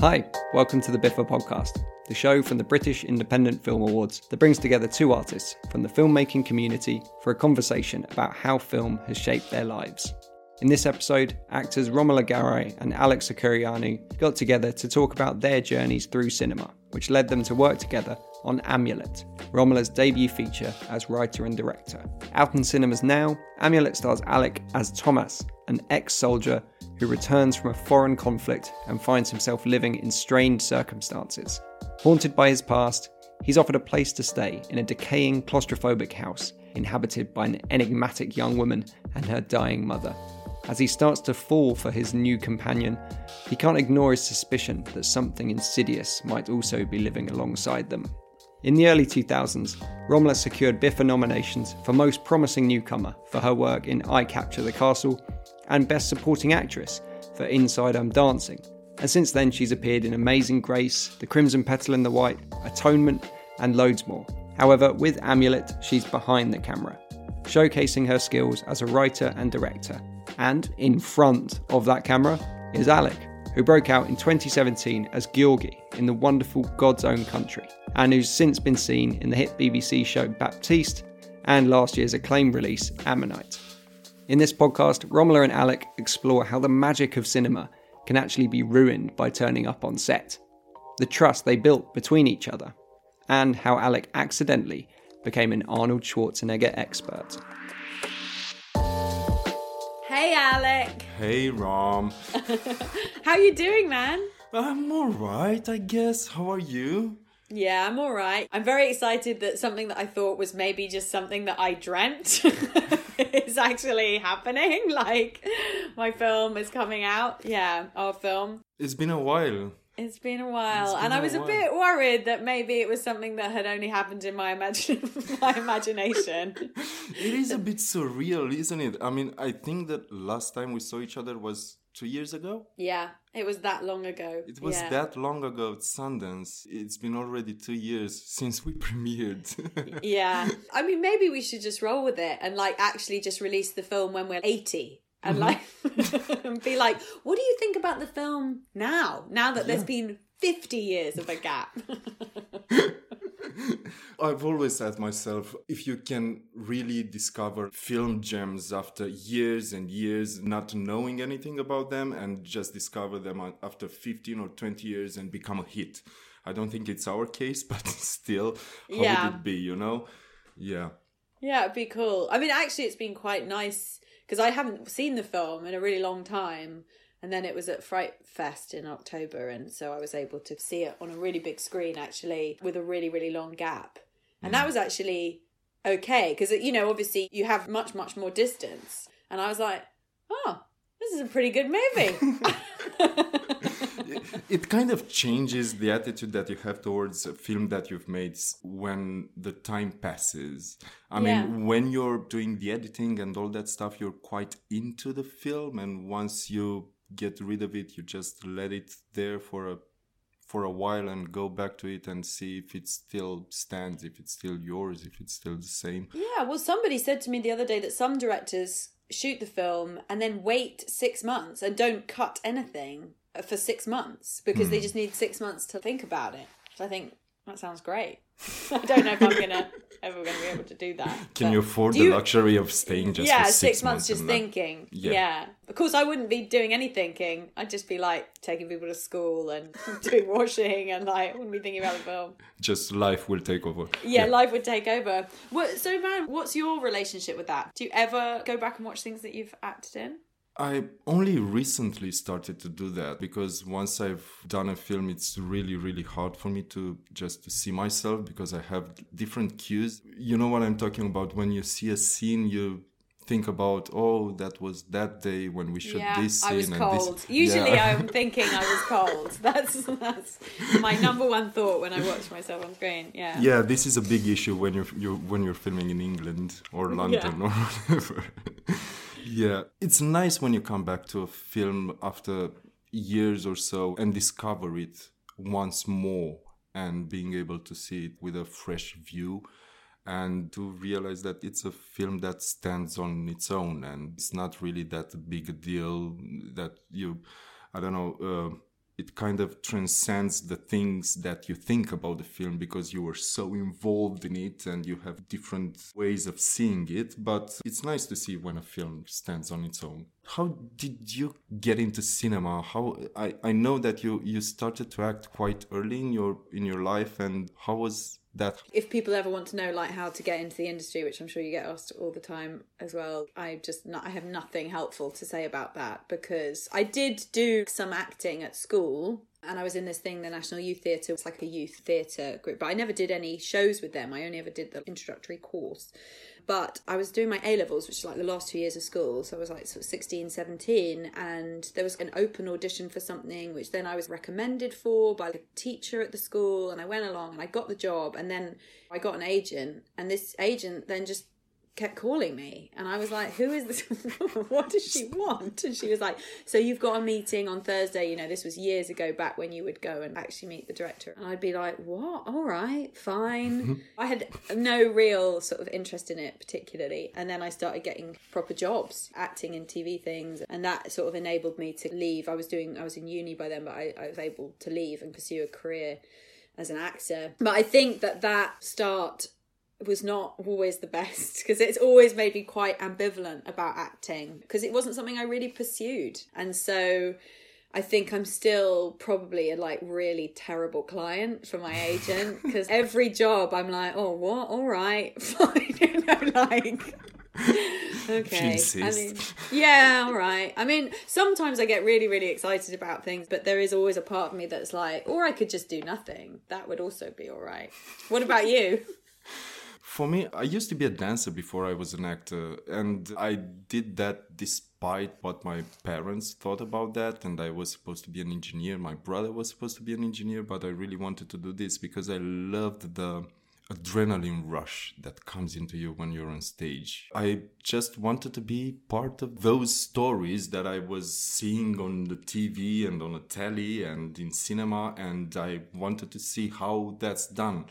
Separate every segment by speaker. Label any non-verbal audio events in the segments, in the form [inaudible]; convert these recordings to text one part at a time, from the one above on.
Speaker 1: Hi, welcome to the BIFA podcast, the show from the British Independent Film Awards that brings together two artists from the filmmaking community for a conversation about how film has shaped their lives. In this episode, actors Romola Garai and Alec Secareanu got together to talk about their journeys through cinema, which led them to work together on Amulet, Romola's debut feature as writer and director. Out in cinemas now, Amulet stars Alec as Thomas, an ex soldier who returns from a foreign conflict and finds himself living in strained circumstances. Haunted by his past, he's offered a place to stay in a decaying claustrophobic house inhabited by an enigmatic young woman and her dying mother. As he starts to fall for his new companion, he can't ignore his suspicion that something insidious might also be living alongside them. In the early 2000s, Romola secured BIFA nominations for Most Promising Newcomer for her work in I Capture the Castle and Best Supporting Actress for Inside I'm Dancing. And since then, she's appeared in Amazing Grace, The Crimson Petal and the White, Atonement, and loads more. However, with Amulet, she's behind the camera, showcasing her skills as a writer and director. And in front of that camera is Alec, who broke out in 2017 as Gheorghe in the wonderful God's Own Country, and who's since been seen in the hit BBC show Baptiste and last year's acclaimed release Ammonite. In this podcast, Romola and Alec explore how the magic of cinema can actually be ruined by turning up on set, the trust they built between each other, and how Alec accidentally became an Arnold Schwarzenegger expert.
Speaker 2: Hey, Alec.
Speaker 3: Hey, Rom. [laughs]
Speaker 2: How you doing, man?
Speaker 3: I'm alright, I guess. How are you?
Speaker 2: Yeah, I'm all right. I'm very excited that something that I thought was maybe just something that I dreamt [laughs] is actually happening. [laughs] Like, my film is coming out. Yeah, our film.
Speaker 3: It's been a while.
Speaker 2: It's been a while,
Speaker 3: been
Speaker 2: and I
Speaker 3: a
Speaker 2: was a
Speaker 3: while.
Speaker 2: bit worried that maybe it was something that had only happened in my imagine [laughs] my imagination.
Speaker 3: It is a bit surreal, isn't it? I mean, I think that last time we saw each other was two years ago.
Speaker 2: yeah, it was that long ago.
Speaker 3: It was
Speaker 2: yeah.
Speaker 3: that long ago at Sundance. It's been already two years since we [laughs] premiered. [laughs]
Speaker 2: Yeah. I mean, maybe we should just roll with it and like actually just release the film when we're 80 and mm-hmm. like [laughs] and be like, what do you think about the film now? Now that there's been 50 years of a gap. [laughs]
Speaker 3: I've always asked myself if you can really discover film gems after years and years not knowing anything about them and just discover them after 15 or 20 years and become a hit. I don't think it's our case, [laughs] but still, how
Speaker 2: Yeah.
Speaker 3: would it be, you know? Yeah.
Speaker 2: yeah, it'd be cool. I mean, actually, it's been quite nice because I haven't seen the film in a really long time. And then it was at Fright Fest in October. And so I was able to see it on a really big screen, actually, with a really, really long gap. And that mm. was actually okay because, you know, obviously you have much, much more distance. And I was like, oh, this is a pretty good movie. [laughs] [laughs]
Speaker 3: it kind of changes the attitude that you have towards a film that you've made when the time passes. I
Speaker 2: Yeah.
Speaker 3: mean, when you're doing the editing and all that stuff, you're quite into the film, and once you get rid of it, you just let it there for a for a while and go back to it and see if it still stands, if it's still yours, if it's still the same.
Speaker 2: Yeah, well, somebody said to me the other day that some directors shoot the film and then wait six months and don't cut anything for six months because
Speaker 3: Hmm.
Speaker 2: they just need six months to think about it. So I think that sounds great. [laughs] I don't know if I'm gonna [laughs] ever going to be able to do that.
Speaker 3: Can you afford the
Speaker 2: you-
Speaker 3: luxury of staying just
Speaker 2: yeah,
Speaker 3: for
Speaker 2: six, months, just thinking.
Speaker 3: Yeah.
Speaker 2: Yeah. Of course, I wouldn't be doing any thinking. I'd just be like taking people to school and [laughs] doing washing and like wouldn't be thinking about the film.
Speaker 3: Just life will take over.
Speaker 2: yeah, life would take over. What, so, man, what's your relationship with that? Do you ever go back and watch things that you've acted in?
Speaker 3: I only recently started to do that because once I've done a film, it's really, really hard for me to just to see myself because I have different cues. You know what I'm talking about? When you see a scene, you think about, oh, that was that day when we shot
Speaker 2: yeah,
Speaker 3: this scene.
Speaker 2: I was
Speaker 3: and
Speaker 2: cold.
Speaker 3: This.
Speaker 2: Usually,
Speaker 3: Yeah.
Speaker 2: I'm [laughs] thinking I was cold. [laughs] That's that's my number one thought when I watch myself on screen. Yeah.
Speaker 3: yeah, this is a big issue when you're, you're when you're filming in England or London or [laughs] whatever. Yeah, it's nice when you come back to a film after years or so and discover it once more and being able to see it with a fresh view and to realize that it's a film that stands on its own and it's not really that big a deal that you i don't know uh, it kind of transcends the things that you think about the film because you were so involved in it and you have different ways of seeing it but it's nice to see when a film stands on its own. How did you get into cinema? How i, I know that you you started to act quite early in your in your life and how was that
Speaker 2: if people ever want to know like how to get into the industry which i'm sure you get asked all the time as well i just not, i have nothing helpful to say about that because i did do some acting at school and I was in this thing, the National Youth Theatre. It's like a youth theatre group, but I never did any shows with them. I only ever did the introductory course. But I was doing my A levels, which is like the last two years of school. So I was like sort of 16, 17, and there was an open audition for something, which then I was recommended for by the teacher at the school. And I went along and I got the job. And then I got an agent, and this agent then just kept calling me and I was like, Who is this woman? [laughs] What does she want? And she was like, So you've got a meeting on Thursday, you know, this was years ago back when you would go and actually meet the director. And I'd be like, What? All right, fine. Mm-hmm. I had no real sort of interest in it particularly. And then I started getting proper jobs, acting in TV things, and that sort of enabled me to leave. I was doing I was in uni by then, but I, I was able to leave and pursue a career as an actor. But I think that that start was not always the best [laughs] because it's always made me quite ambivalent about acting because it wasn't something I really pursued. And so I think I'm still probably a like really terrible client for my agent [laughs] because every job I'm like, oh, what? All right, [laughs] fine. you know, like. okay. I mean, yeah, all right. I mean, sometimes I get really, really excited about things, but there is always a part of me that's like, or I could just do nothing. That would also be all right. What about you?
Speaker 3: For me, I used to be a dancer before I was an actor, and I did that despite what my parents thought about that. And I was supposed to be an engineer. My brother was supposed to be an engineer, but I really wanted to do this because I loved the adrenaline rush that comes into you when you're on stage. I just wanted to be part of those stories that I was seeing on the TV and on the telly and in cinema, and I wanted to see how that's done.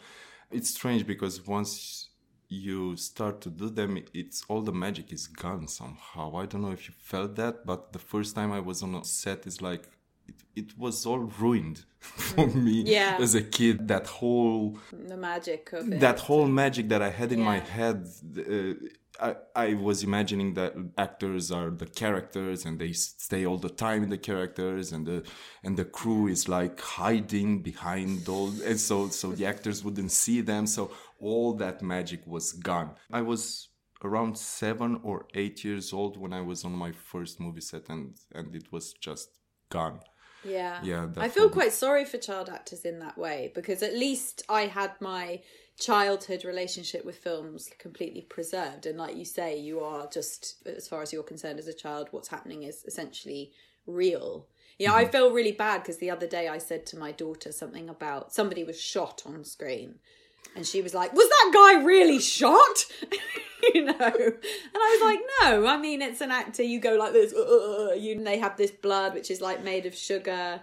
Speaker 3: It's strange because once you start to do them it's all the magic is gone somehow i don't know if you felt that but the first time i was on a set is like it, it was all ruined [laughs] for me
Speaker 2: yeah.
Speaker 3: as a kid that whole
Speaker 2: the magic of it.
Speaker 3: that whole magic that i had in yeah. my head uh, I, I was imagining that actors are the characters and they stay all the time in the characters and the and the crew is like hiding behind all and so so the actors wouldn't see them so all that magic was gone. I was around seven or eight years old when I was on my first movie set, and and it was just gone.
Speaker 2: Yeah,
Speaker 3: yeah.
Speaker 2: I feel quite sorry for child actors in that way because at least I had my childhood relationship with films completely preserved, and like you say, you are just as far as you're concerned as a child, what's happening is essentially real. Yeah, mm-hmm. I feel really bad because the other day I said to my daughter something about somebody was shot on screen and she was like, Was that guy really shot? [laughs] you know? And I was like, No, I mean, it's an actor. You go like this, uh, uh, uh, uh you, they have this blood which is like made of sugar.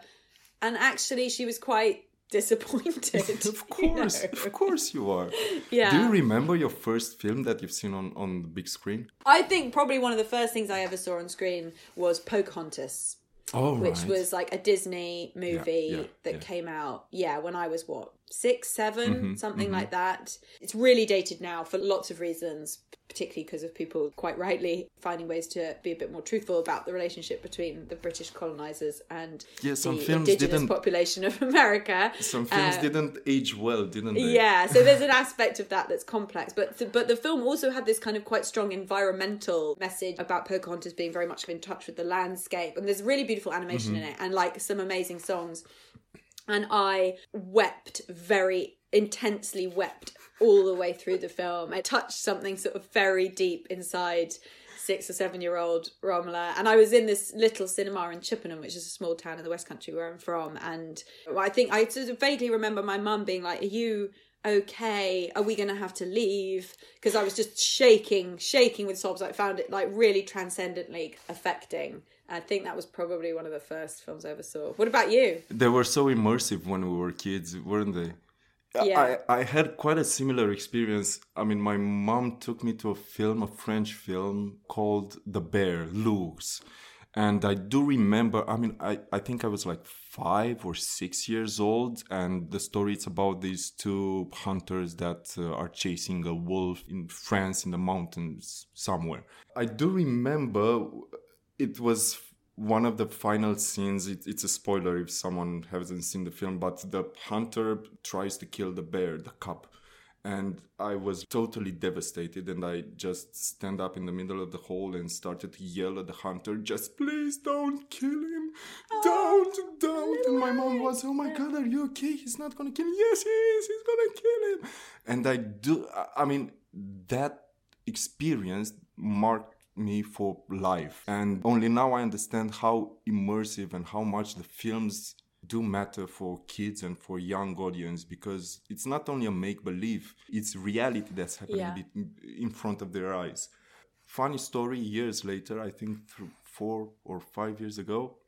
Speaker 2: And actually, she was quite [laughs] disappointed.
Speaker 3: of course, you know? of course you are.
Speaker 2: Yeah.
Speaker 3: Do you remember your first film that you've seen on, on the big screen?
Speaker 2: I think probably one of the first things I ever saw on screen was Pocahontas.
Speaker 3: Oh,
Speaker 2: which
Speaker 3: right.
Speaker 2: was like a Disney movie
Speaker 3: yeah, yeah,
Speaker 2: that
Speaker 3: yeah.
Speaker 2: came out, yeah, when I was what, six, 7
Speaker 3: Mm-hmm,
Speaker 2: something like that. It's really dated now for lots of reasons, particularly because of people quite rightly finding ways to be a bit more truthful about the relationship between the British colonizers and
Speaker 3: Yeah, some
Speaker 2: the
Speaker 3: films
Speaker 2: indigenous
Speaker 3: didn't-
Speaker 2: population of [laughs] America.
Speaker 3: Some films
Speaker 2: Uh,
Speaker 3: didn't age well, didn't they?
Speaker 2: yeah, so [laughs] there's an aspect of that that's complex, but but the film also had this kind of quite strong environmental message about Pocahontas being very much in touch with the landscape, and there's really beautiful animation in it, and like some amazing songs, and I wept very intensely wept all the way through the film. It touched something sort of very deep inside six or seven year old Romola. And I was in this little cinema in Chippenham, which is a small town in the West Country where I'm from. And I think I sort of vaguely remember my mum being like, Are you okay? Are we going to have to leave? Because I was just shaking, shaking with sobs. I found it like really transcendently affecting. I think that was probably one of the first films I ever saw. What about you?
Speaker 3: They were so immersive when we were kids, weren't they?
Speaker 2: Yeah.
Speaker 3: I, I had quite a similar experience. I mean, my mom took me to a film, a French film called The Bear, L'Ours. And I do remember, I mean, I, I think I was like five or six years old. And the story is about these two hunters that uh, are chasing a wolf in France in the mountains somewhere. I do remember it was one of the final scenes. It, it's a spoiler if someone hasn't seen the film but the hunter tries to kill the bear the cub and i was totally devastated and i just stand up in the middle of the hole and started to yell at the hunter just please don't kill him. Don't oh, don't. and my mom was oh my god are you okay? He's not gonna kill him. Yes he is. He's gonna kill him. And i do i mean that experience marked me for life. And only now I understand how immersive and how much the films do matter for kids and for young audience because it's not only a make believe, it's reality that's happening
Speaker 2: Yeah.
Speaker 3: in front of their eyes. Funny story, years later, I think th- four or five years ago,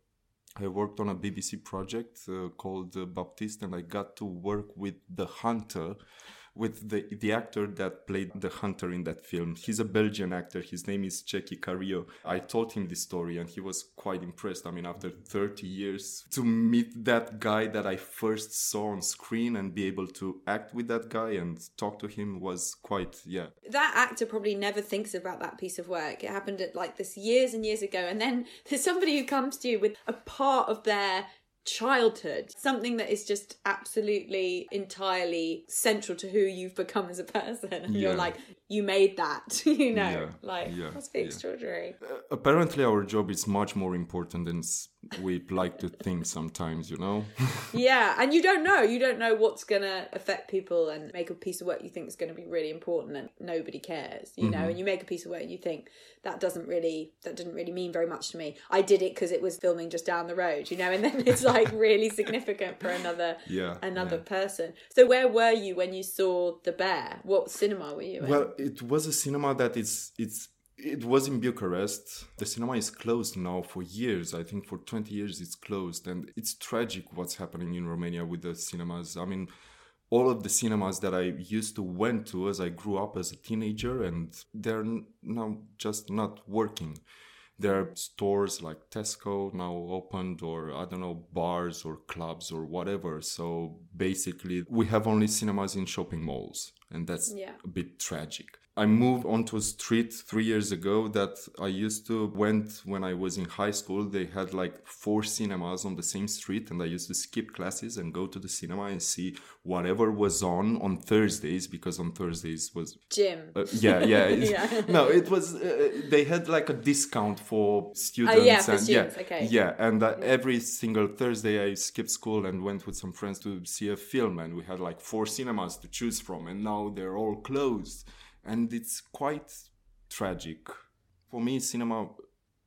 Speaker 3: I worked on a BBC project uh, called uh, Baptiste, and I got to work with the hunter, with the the actor that played the hunter in that film. He's a Belgian actor. His name is Tchéky Karyo. I told him this story, and he was quite impressed. I mean, after 30 years, to meet that guy that I first saw on screen and be able to act with that guy and talk to him was quite yeah.
Speaker 2: that actor probably never thinks about that piece of work. It happened at like this years and years ago, and then [laughs] there's somebody who comes to you with a part of their childhood, something that is just absolutely entirely central to who you've become as a person, and [laughs] you're like, you made that, [laughs] you know,
Speaker 3: Yeah,
Speaker 2: like
Speaker 3: yeah, yeah.
Speaker 2: extraordinary.
Speaker 3: Uh, apparently, our job is much more important than we like to think sometimes. You know. [laughs]
Speaker 2: Yeah, and you don't know. You don't know what's going to affect people and make a piece of work you think is going to be really important and nobody cares, you know, mm-hmm. and you make a piece of work and you think that doesn't really that didn't really mean very much to me. I did it because it was filming just down the road, you know, and then it's like [laughs] really significant for another
Speaker 3: Yeah,
Speaker 2: another
Speaker 3: yeah.
Speaker 2: person. So where were you when you saw The Bear? What cinema were you in?
Speaker 3: Well, it was a cinema that it's, it's it was in Bucharest. The cinema is closed now for years. I think for 20 years it's closed and it's tragic what's happening in Romania with the cinemas. I mean, all of the cinemas that I used to went to as I grew up as a teenager and they're now just not working. There are stores like Tesco now opened, or I don't know, bars or clubs or whatever. So basically, we have only cinemas in shopping malls, and that's
Speaker 2: Yeah.
Speaker 3: a bit tragic. I moved onto a street three years ago that I used to went when I was in high school. They had like four cinemas on the same street, and I used to skip classes and go to the cinema and see whatever was on on Thursdays because on Thursdays was
Speaker 2: gym.
Speaker 3: uh, yeah, yeah. [laughs]
Speaker 2: Yeah.
Speaker 3: No, it was. Uh, they had like a discount for students.
Speaker 2: Oh, yeah, for
Speaker 3: and,
Speaker 2: students,
Speaker 3: Yeah,
Speaker 2: okay.
Speaker 3: Yeah, and uh, every single Thursday I skipped school and went with some friends to see a film, and we had like four cinemas to choose from, and now they're all closed, and it's quite tragic. For me, cinema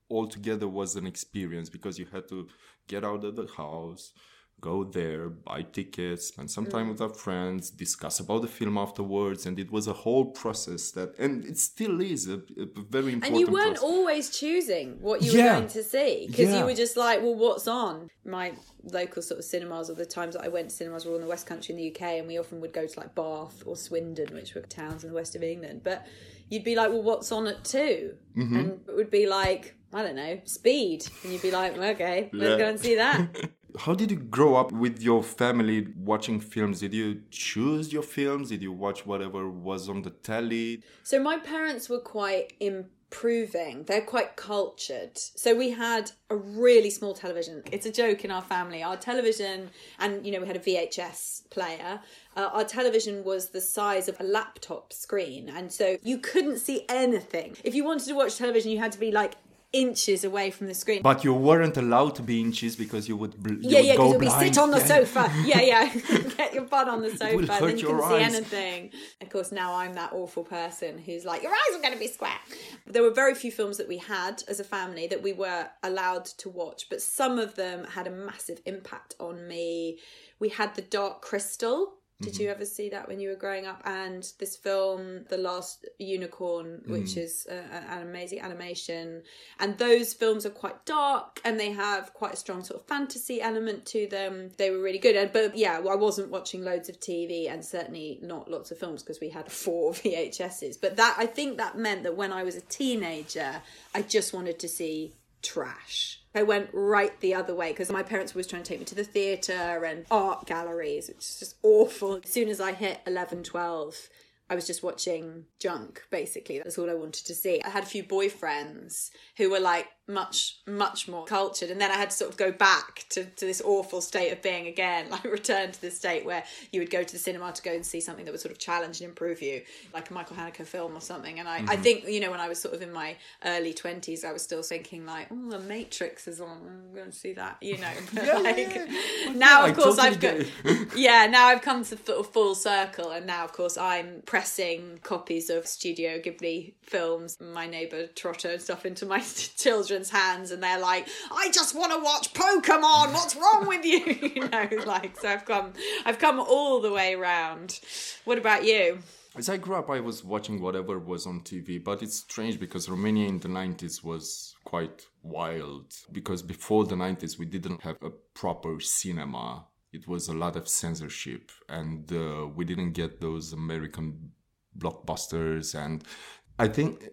Speaker 3: altogether was an experience because you had to get out of the house go there buy tickets spend some
Speaker 2: Mm.
Speaker 3: time with our friends discuss about the film afterwards and it was a whole process that and it still is a, a very important
Speaker 2: And you weren't
Speaker 3: process.
Speaker 2: always choosing what you were going to see because
Speaker 3: Yeah.
Speaker 2: you were just like, well, what's on? My local sort of cinemas, or the times that I went to cinemas, were all in the West Country in the UK, and we often would go to like Bath or Swindon, which were towns in the west of England. But you'd be like, well, what's on at 2
Speaker 3: Mm-hmm.
Speaker 2: And it would be like, I don't know, Speed, and you'd be like, okay, let's
Speaker 3: Yeah.
Speaker 2: go and see that. [laughs]
Speaker 3: How did you grow up with your family watching films? Did you choose your films? Did you watch whatever was on the telly?
Speaker 2: So my parents were quite improving. They're quite cultured. So we had a really small television. It's a joke in our family. Our television, and you know, we had a VHS player. Uh, our television was the size of a laptop screen, and so you couldn't see anything. If you wanted to watch television, you had to be like inches away from the screen.
Speaker 3: But you weren't allowed to be inches because you would, bl- you
Speaker 2: yeah,
Speaker 3: would
Speaker 2: yeah,
Speaker 3: go
Speaker 2: sit on the
Speaker 3: Yeah.
Speaker 2: sofa. [laughs] Yeah, yeah. [laughs] Get your butt on the sofa, and then you can see
Speaker 3: eyes.
Speaker 2: anything. Of course, now I'm that awful person who's like, your eyes are going to be square. There were very few films that we had as a family that we were allowed to watch, but some of them had a massive impact on me. We had The Dark Crystal. Did
Speaker 3: Mm-hmm.
Speaker 2: you ever see that when you were growing up? And this film, The Last Unicorn, which
Speaker 3: Mm.
Speaker 2: is uh, an amazing animation. And those films are quite dark and they have quite a strong sort of fantasy element to them. They were really good. And, but yeah, well, I wasn't watching loads of TV and certainly not lots of films because we had [laughs] four VHSs. But that I think that meant that when I was a teenager, I just wanted to see trash. I went right the other way because my parents were always trying to take me to the theatre and art galleries. It's just awful. As soon as I hit 11, 12, I was just watching junk, basically. That's all I wanted to see. I had a few boyfriends who were like much, much more cultured. And then I had to sort of go back to, to this awful state of being again, [laughs] like return to the state where you would go to the cinema to go and see something that would sort of challenge and improve you, like a Michael Haneke film or something. And I, mm-hmm. I think, you know, when I was sort of in my early 20s, I was still thinking, like, oh, The Matrix is on. I'm going to see that, you know. [laughs]
Speaker 3: yeah, like, yeah,
Speaker 2: now, of course, totally I've got, [laughs] yeah, now I've come to full circle. And now, of course, I'm pressing copies of Studio Ghibli films, my neighbour Totoro and stuff into my children's hands, and they're like, "I just want to watch Pokemon. What's wrong with you?" [laughs] you know, like so. I've come, I've come all the way around. What about you?
Speaker 3: As I grew up, I was watching whatever was on TV, but it's strange because Romania in the 90s was quite wild. Because before the 90s, we didn't have a proper cinema. It was a lot of censorship, and uh, we didn't get those American blockbusters. And I think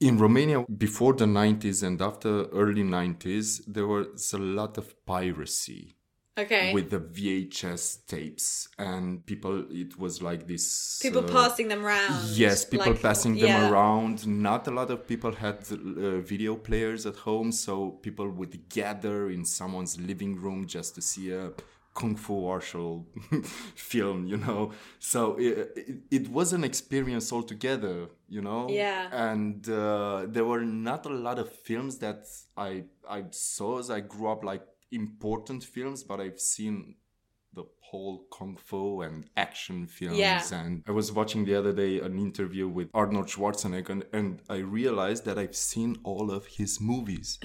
Speaker 3: in Romania, before the 90s and after early 90s, there was a lot of piracy.
Speaker 2: Okay.
Speaker 3: With the VHS tapes, and people, it was like this.
Speaker 2: People uh, passing them around.
Speaker 3: Yes, people like, passing them yeah. around. Not a lot of people had uh, video players at home, so people would gather in someone's living room just to see a kung fu martial [laughs] film you know? So it, it, it, was an experience altogether you know?
Speaker 2: Yeah.
Speaker 3: And uh, there were not a lot of films that i i saw as i grew up like important films but i've seen whole kung fu and action films.
Speaker 2: Yeah.
Speaker 3: And I was watching the other day an interview with Arnold Schwarzenegger, and, and I realized that I've seen all of his movies.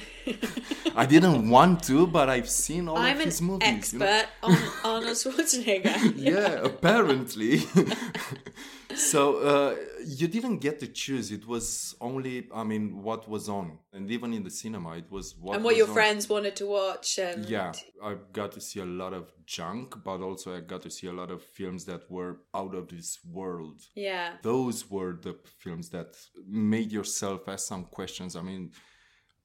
Speaker 3: [laughs] I didn't want to, but I've seen all
Speaker 2: I'm
Speaker 3: of his movies.
Speaker 2: I'm an expert you know? on [laughs] Arnold Schwarzenegger.
Speaker 3: yeah. yeah, [laughs] apparently. so uh, you didn't get to choose. It was only, I mean, what was on, and even in the cinema, it was what.
Speaker 2: And what your
Speaker 3: on.
Speaker 2: friends wanted to watch, and
Speaker 3: yeah, I've got to see a lot of junk, but also I got to see a lot of films that were out of this world.
Speaker 2: Yeah,
Speaker 3: those were the films that made yourself ask some questions. I mean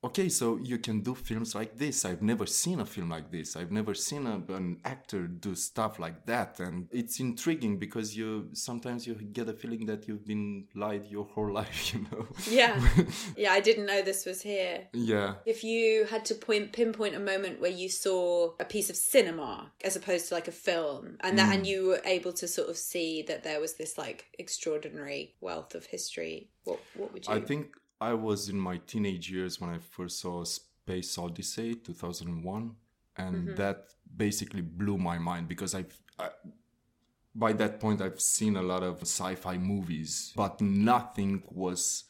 Speaker 3: okay, so you can do films like this. I've never seen a film like this. I've never seen a, an actor do stuff like that, and it's intriguing because you sometimes you get a feeling that you've been lied your whole [laughs] life. You know?
Speaker 2: Yeah, [laughs] yeah. I didn't know this was here.
Speaker 3: Yeah.
Speaker 2: If you had to point pinpoint a moment where you saw a piece of cinema as opposed to like a film, and that, mm. and you were able to sort of see that there was this like extraordinary wealth of history, what what would you?
Speaker 3: I think I was in my teenage years when I first saw Space Odyssey 2001 and mm-hmm. that basically blew my mind because I've I, by that point I've seen a lot of sci-fi movies but nothing was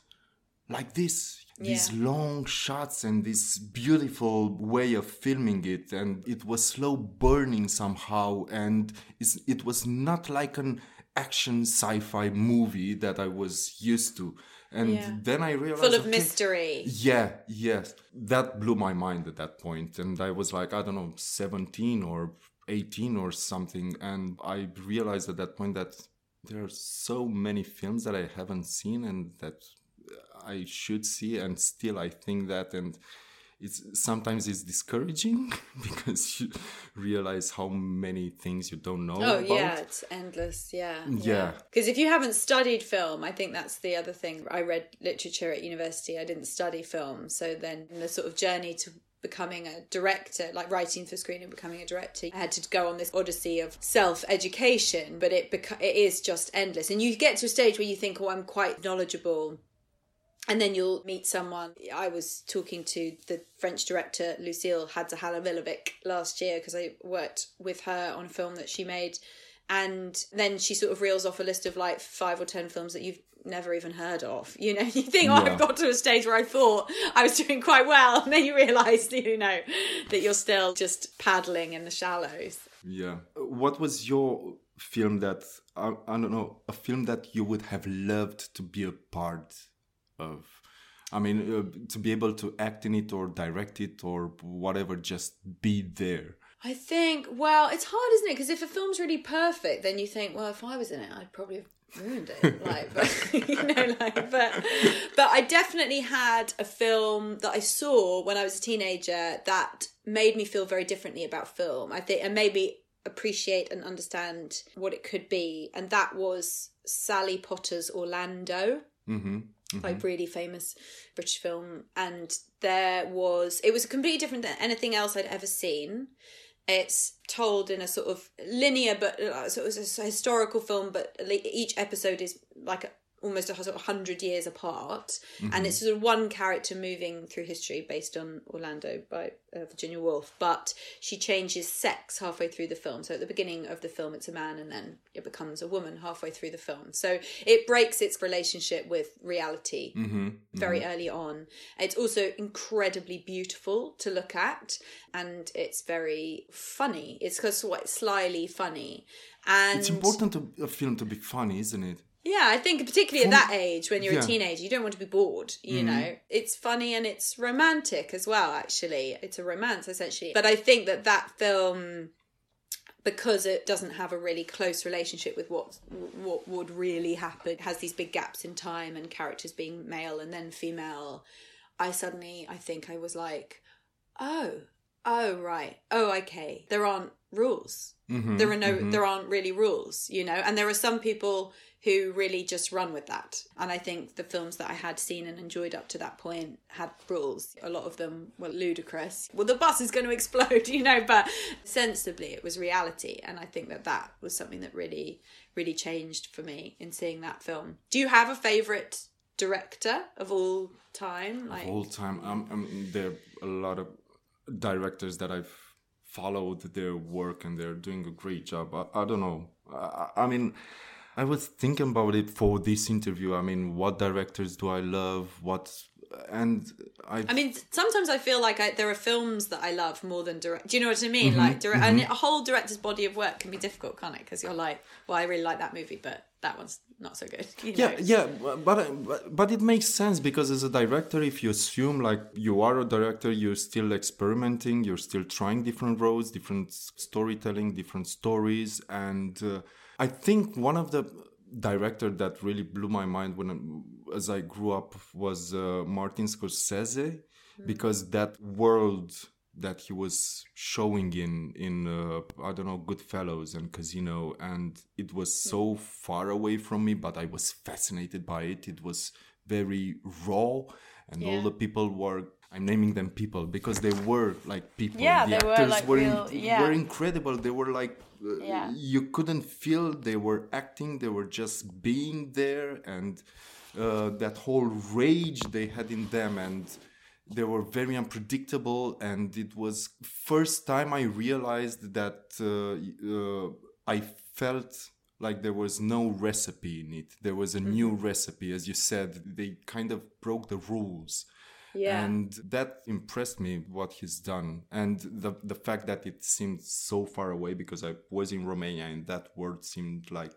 Speaker 3: like this yeah. these long shots and this beautiful way of filming it and it was slow burning somehow and it was not like an action sci-fi movie that I was used to and yeah. then I realized
Speaker 2: full of okay, mystery.
Speaker 3: Yeah, yes, that blew my mind at that point, and I was like, I don't know, seventeen or eighteen or something, and I realized at that point that there are so many films that I haven't seen and that I should see, and still I think that and it's sometimes it's discouraging [laughs] because you realize how many things you don't know.
Speaker 2: Oh
Speaker 3: about.
Speaker 2: yeah, it's endless. Yeah,
Speaker 3: yeah.
Speaker 2: Because yeah. if you haven't studied film, I think that's the other thing. I read literature at university. I didn't study film, so then the sort of journey to becoming a director, like writing for screen and becoming a director, I had to go on this odyssey of self education, but it beca- it is just endless. And you get to a stage where you think, oh, I'm quite knowledgeable and then you'll meet someone. I was talking to the French director Lucile Hadzihalilovic last year because I worked with her on a film that she made. And then she sort of reels off a list of like five or ten films that you've never even heard of. You know, [laughs] you think, oh, yeah. I've got to a stage where I thought I was doing quite well. And then you realise, [laughs] you know, that you're still just paddling in the shallows.
Speaker 3: Yeah. What was your film that, I, I don't know, a film that you would have loved to be a part of i mean uh, to be able to act in it or direct it or whatever just be there
Speaker 2: i think well it's hard isn't it because if a film's really perfect then you think well if i was in it i'd probably have ruined it. [laughs] Like, but, [laughs] you know, like, but, but I definitely had a film that I saw when I was a teenager that made me feel very differently about film. I think, and made me appreciate and understand what it could be. And that was Sally Potter's Orlando.
Speaker 3: Mm-hmm.
Speaker 2: Like really famous British film, and there was it was completely different than anything else I'd ever seen. It's told in a sort of linear, but uh, so it was a historical film. But each episode is like almost a sort of hundred years apart,
Speaker 3: Mm-hmm.
Speaker 2: and it's sort of one character moving through history based on Orlando by uh, Virginia Woolf. But she changes sex halfway through the film. So at the beginning of the film, it's a man, and then it becomes a woman halfway through the film. So it breaks its relationship with reality
Speaker 3: Mm-hmm.
Speaker 2: very early on. It's also incredibly beautiful to look at, and it's very funny. It's because what slyly funny, and
Speaker 3: It's important to a film to be funny, isn't it?
Speaker 2: Yeah, I think particularly at that age when you're
Speaker 3: yeah.
Speaker 2: a teenager, you don't want to be bored. You mm-hmm. know, it's funny and it's romantic as well. Actually, it's a romance essentially. But I think that that film, because it doesn't have a really close relationship with what what would really happen, has these big gaps in time and characters being male and then female. I suddenly, I think I was like, oh, oh right, oh okay. There aren't rules. Mm-hmm. There are no, mm-hmm. there aren't really rules, you know. And there are some people who really just run with that. And I think the films that I had seen and enjoyed up to that point had rules. A lot of them were ludicrous. Well, the bus is going [laughs] to explode, you know, but sensibly it was reality. And I think that that was something that really, really changed for me in seeing that film. Do you have a favorite director of all time? Like,
Speaker 3: All time, um, um, there are a lot of directors that I've followed their work and they're doing a great job. I, I don't know. I, I mean, I was thinking about it for this interview. I mean, what directors do I love? What and I.
Speaker 2: I mean, sometimes I feel like I, there are films that I love more than direct. Do you know what I mean?
Speaker 3: Mm-hmm,
Speaker 2: Like, direct, and a whole director's body of work can be difficult, can't it? Because you're like, well, I really like that movie, but that one's not so good. [laughs] you
Speaker 3: yeah,
Speaker 2: know?
Speaker 3: yeah, but, but but it makes sense because as a director, if you assume like you are a director, you're still experimenting, you're still trying different roads, different storytelling, different stories, and uh, I think one of the director that really blew my mind when as I grew up was uh, Martin Scorsese because that world that he was showing in in uh, I don't know Goodfellas and Casino and it was so far away from me but I was fascinated by it. It was very raw and all the people were I'm naming them people because they were like people.
Speaker 2: Yeah,
Speaker 3: the
Speaker 2: they were,
Speaker 3: actors
Speaker 2: like,
Speaker 3: were, in-
Speaker 2: real- yeah.
Speaker 3: were incredible. They were like uh,
Speaker 2: Yeah.
Speaker 3: you couldn't feel they were acting. They were just being there and uh, that whole rage they had in them and they were very unpredictable. And it was first time i realized that uh, uh, i felt like there was no recipe in it. There was a new recipe. As you said they kind of broke the rules
Speaker 2: Yeah.
Speaker 3: and that impressed me what he's done and the the fact that it seemed so far away because i was in romania and that word seemed like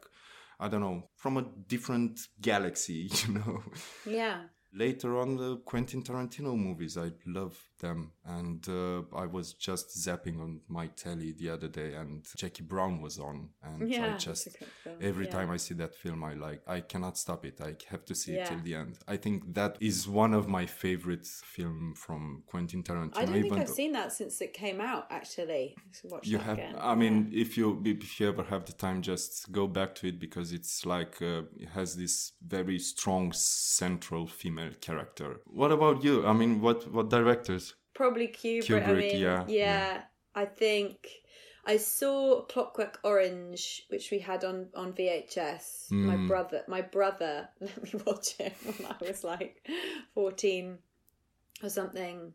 Speaker 3: i don't know from a different galaxy [laughs] you know
Speaker 2: yeah.
Speaker 3: Later on the quentin tarantino movies i love them. And uh, i was just zapping on my telly the other day and jackie brown was on. And
Speaker 2: Yeah,
Speaker 3: i just
Speaker 2: a good film,
Speaker 3: every
Speaker 2: yeah.
Speaker 3: time i see that film i like i cannot stop it. I have to see it till the end. I think that is one of my favorite film from quentin tarantino
Speaker 2: I don't think
Speaker 3: even
Speaker 2: I've seen that since it came out, actually.
Speaker 3: You have
Speaker 2: again.
Speaker 3: i mean if you if you ever have the time just go back to it because it's like uh, it has this very strong central female character what about you i mean what what directors
Speaker 2: Probably Kubrick. I
Speaker 3: Kubrick,
Speaker 2: mean,
Speaker 3: yeah,
Speaker 2: yeah,
Speaker 3: yeah.
Speaker 2: I think I saw Clockwork Orange, which we had on on VHS. My
Speaker 3: Mm.
Speaker 2: brother, my brother, [laughs] let me watch it when I was like fourteen or something,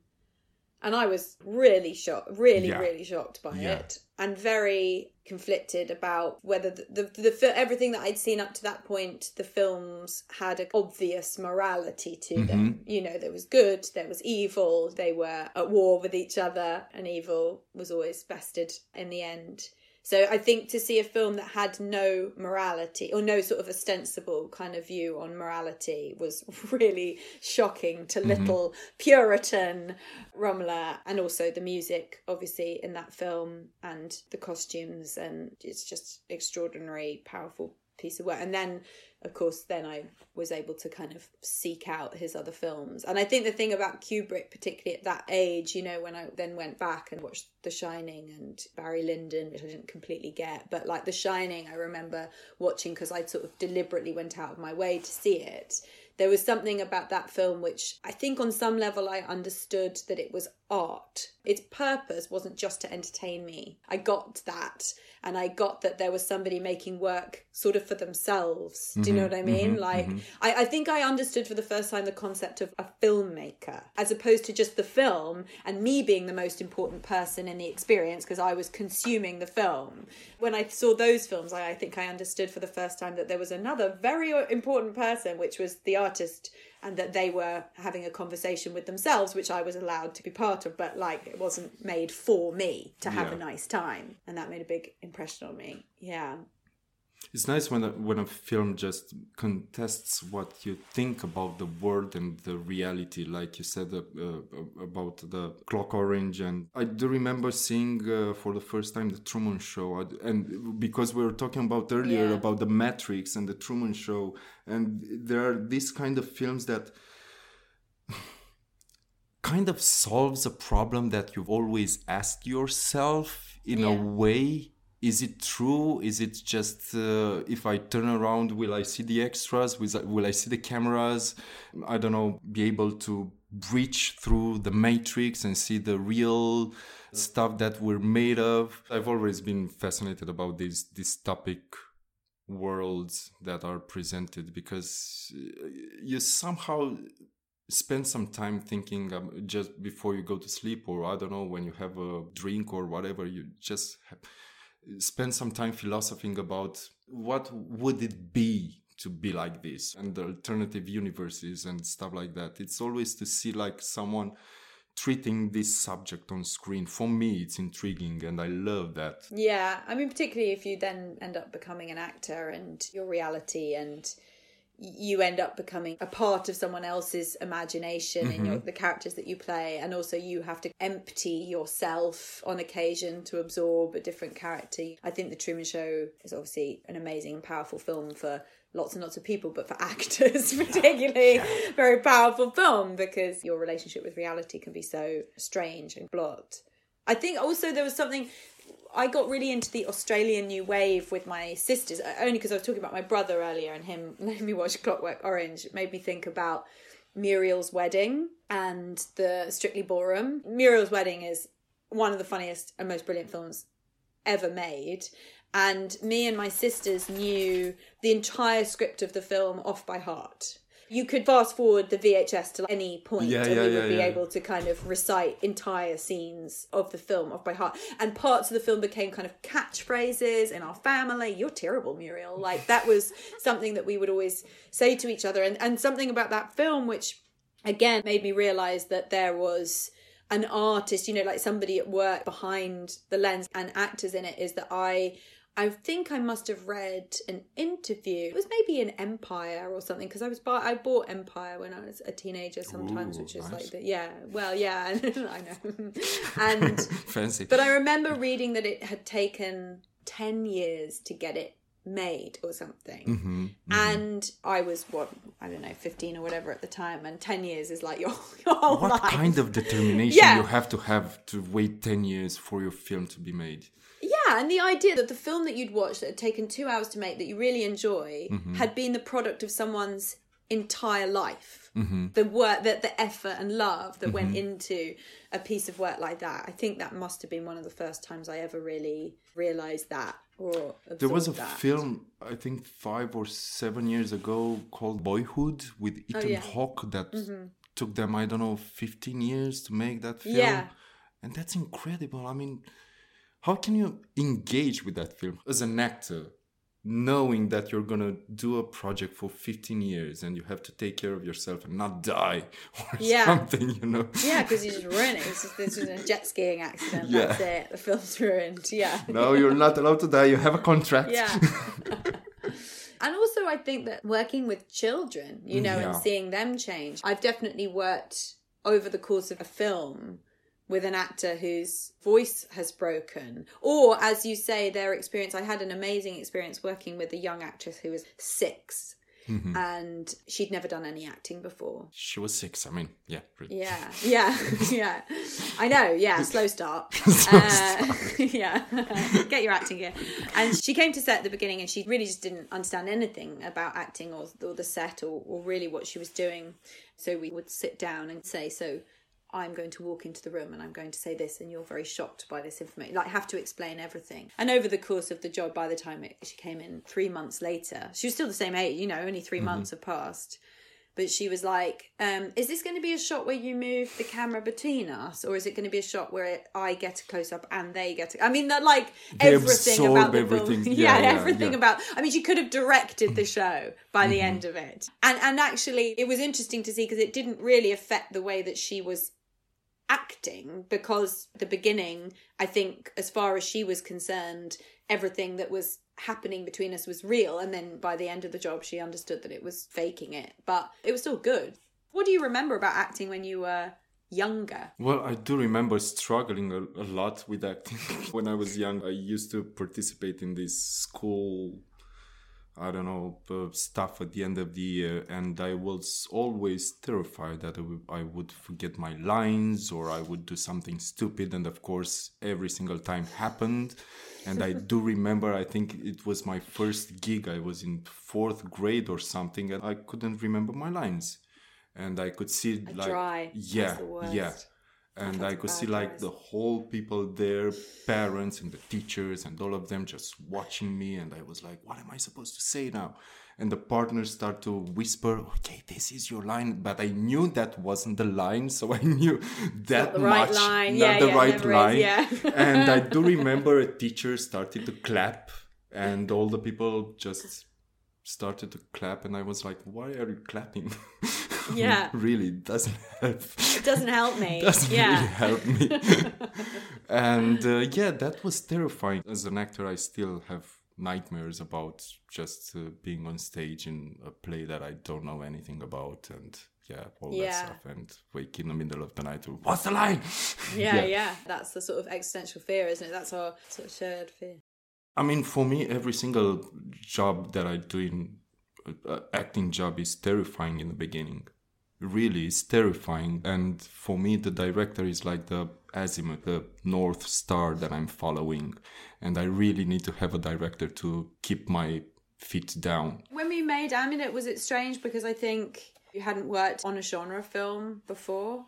Speaker 2: and I was really shocked, really,
Speaker 3: Yeah.
Speaker 2: really shocked by
Speaker 3: Yeah.
Speaker 2: it, and very conflicted about whether the, the the everything that I'd seen up to that point, the films had an obvious morality to mm-hmm. them. You know, there was good, there was evil. They were at war with each other, and evil was always bested in the end. So I think to see a film that had no morality or no sort of ostensible kind of view on morality was [laughs] really shocking to mm-hmm. little Puritan Romola. And also the music obviously in that film and the costumes. And it's just extraordinary powerful piece of work. And then, of course, then I was able to kind of seek out his other films. And I think the thing about Kubrick, particularly at that age, you know, when I then went back and watched The Shining and Barry Lyndon, which I didn't completely get, but like The Shining, I remember watching because I sort of deliberately went out of my way to see it there was something about that film which I think on some level I understood that it was art. Its purpose wasn't just to entertain me. I got that. And I got that there was somebody making work sort of for themselves. Do you know
Speaker 3: Mm-hmm,
Speaker 2: what I mean? Mm-hmm. like, mm-hmm. I, I think I understood for the first time the concept of a filmmaker as opposed to just the film and me being the most important person in the experience because I was consuming the film. When I saw those films, I, I think I understood for the first time that there was another very uh, important person, which was the artist and that they were having a conversation with themselves, which I was allowed to be part of, but like it wasn't made for me to have a nice time. And that made a big impression on me. Yeah.
Speaker 3: It's nice when a, when a film just contests what you think about the world and the reality, like you said uh, uh, about the Clock Orange. And I do remember seeing uh, for the first time the Truman Show, and because we were talking about earlier
Speaker 2: Yeah.
Speaker 3: about the Matrix and the Truman Show, and there are these kind of films that [sighs] kind of solves a problem that you've always asked yourself in a way is it true? Is it just uh, if i turn around will i see the extras? Will I, see the cameras? I don't know be able to breach through the matrix and see the real stuff that we're made of. I've always been fascinated about these dystopic worlds that are presented because uh, you somehow spend some time thinking um, just before you go to sleep or i don't know when you have a drink or whatever you just have, spend some time philosophing about what would it be to be like this and the alternative universes and stuff like that. It's always to see like someone treating this subject on screen. For me it's intriguing and i love that.
Speaker 2: Yeah, I mean, particularly if you then end up becoming an actor and your reality and you end up becoming a part of someone else's imagination in your, mm-hmm. the characters that you play. And also you have to empty yourself on occasion to absorb a different character. I think the truman show is obviously an amazing and powerful film for lots and lots of people but for [laughs] actors [laughs] particularly very powerful film because your relationship with reality can be so strange and blocked. I think also there was something I got really into the Australian new wave with my sisters, uh, only because I was talking about my brother earlier and him [laughs] letting me watch Clockwork Orange. It made me think about Muriel's Wedding and the Strictly Ballroom. Muriel's Wedding is one of the funniest and most brilliant films ever made. And me and my sisters knew the entire script of the film off by heart. You could fast forward the VHS to any point
Speaker 3: Yeah,
Speaker 2: and
Speaker 3: yeah,
Speaker 2: we would
Speaker 3: yeah,
Speaker 2: be able to kind of recite entire scenes of the film off by heart. And parts of the film became kind of catchphrases in our family. You're terrible, Muriel. Like that was [laughs] something that we would always say to each other. And, and something about that film, which again made me realize that there was an artist, you know, like somebody at work behind the lens and actors in it is that I I think I must have read an interview. It was maybe an Empire or something because I was buy- I bought Empire when I was a teenager sometimes,
Speaker 3: Ooh,
Speaker 2: which is
Speaker 3: nice.
Speaker 2: like the yeah, well yeah, [laughs] I know. and [laughs]
Speaker 3: fancy
Speaker 2: but I remember reading that it had taken 10 years to get it made or something.
Speaker 3: Mm-hmm.
Speaker 2: And I was, what, I don't know, 15 or whatever at the time. And 10 years is like [laughs] your, your whole
Speaker 3: what
Speaker 2: life.
Speaker 3: kind of determination
Speaker 2: Yeah.
Speaker 3: you have to have to wait 10 years for your film to be made
Speaker 2: Yeah, and the idea that the film that you'd watched that had taken two hours to make that you really enjoy had been the product of someone's entire life. Mm-hmm. The work, that the effort and love that went into a piece of work like that. I think that must have been one of the first times I ever really realized that or
Speaker 3: There was a
Speaker 2: that.
Speaker 3: film, I think five or seven years ago, called Boyhood with Ethan
Speaker 2: Oh, yeah. Mm-hmm.
Speaker 3: Hawke that took them, I don't know, 15 years to make that film.
Speaker 2: Yeah.
Speaker 3: And that's incredible. I mean, how can you engage with that film as an actor, knowing that you're going to do a project for 15 years and you have to take care of yourself and not die [laughs] or
Speaker 2: Yeah.
Speaker 3: something, you know?
Speaker 2: Yeah, because you just ruin it. It's just, this was a jet skiing accident.
Speaker 3: Yeah.
Speaker 2: That's it. The film's ruined. Yeah.
Speaker 3: No, you're not allowed to die. You have a contract.
Speaker 2: Yeah. [laughs] and also, I think that working with children, you mm, know, and seeing them change, I've definitely worked over the course of a film with an actor whose voice has broken. Or, as you say, their experience. I had an amazing experience working with a young actress who was six.
Speaker 3: Mm-hmm.
Speaker 2: And she'd never done any acting before.
Speaker 3: She was six. I mean, yeah.
Speaker 2: Yeah, yeah, [laughs] yeah. I know. Yeah, slow start. [laughs] uh, [laughs] yeah, get your acting gear. And she came to set at the beginning, and she really just didn't understand anything about acting or, or the set or, or really what she was doing. So we would sit down and say, "So I'm going to walk into the room and I'm going to say this, and you're very shocked by this information. Like, have to explain everything. And over the course of the job, by the time it, she came in three months later, she was still the same age, you know, only 3 months have passed. But she was like, um, Is this going to be a shot where you move the camera between us? Or is it going to be a shot where I get a close up and they get a. I mean, that like
Speaker 3: They
Speaker 2: everything about the
Speaker 3: everything. [laughs]
Speaker 2: film.
Speaker 3: Yeah,
Speaker 2: Yeah,
Speaker 3: yeah,
Speaker 2: everything
Speaker 3: yeah.
Speaker 2: about. I mean, she could have directed the show by the
Speaker 3: Mm-hmm.
Speaker 2: end of it. And, and actually, it was interesting to see because it didn't really affect the way that she was acting because the beginning i think as far as she was concerned everything that was happening between us was real and then by the end of the job she understood that it was faking it. But it was still good. What do you remember about acting when you were younger?
Speaker 3: Well, I do remember struggling a, a lot with acting. [laughs] when I was young, I used to participate in this school, I don't know, uh, stuff at the end of the year, and I was always terrified that I would- forget my lines or I would do something stupid. And of course, every single time happened. And I do [laughs] remember, I think it was my first gig. I was in fourth grade or something, and I couldn't remember my lines. And I could see like
Speaker 2: dry.
Speaker 3: Yeah, yeah and I could see like the whole people there, parents and the teachers and all of them just watching me, and I was like, "What am I supposed to say now?" And the partners start to whisper, "Okay, this is your line," but I knew that wasn't the line, so I knew [laughs] that
Speaker 2: right
Speaker 3: much,
Speaker 2: line.
Speaker 3: not
Speaker 2: Yeah,
Speaker 3: the
Speaker 2: yeah,
Speaker 3: right
Speaker 2: is,
Speaker 3: line.
Speaker 2: yeah. [laughs]
Speaker 3: and I do remember a teacher started to clap, and all the people just started to clap, and I was like, "Why are you clapping?" [laughs] [laughs]
Speaker 2: Yeah.
Speaker 3: really doesn't help
Speaker 2: it doesn't help me [laughs]
Speaker 3: doesn't
Speaker 2: yeah
Speaker 3: really help me. [laughs] and uh, yeah, that was terrifying. As an actor, I still have nightmares about just uh, being on stage in a play that I don't know anything about, and yeah, all that stuff, and wake in the middle of the night. to, What's the line?
Speaker 2: yeah yeah that's the sort of existential fear isn't it that's our sort of shared fear
Speaker 3: I mean, for me, every single job that I do in uh, acting job is terrifying in the beginning. Really, it's terrifying. And for me, the director is like the azimuth, the north star that I'm following. And I really need to have a director to keep my feet down.
Speaker 2: When we made Amulet, was it strange because I think you hadn't worked on a genre film before?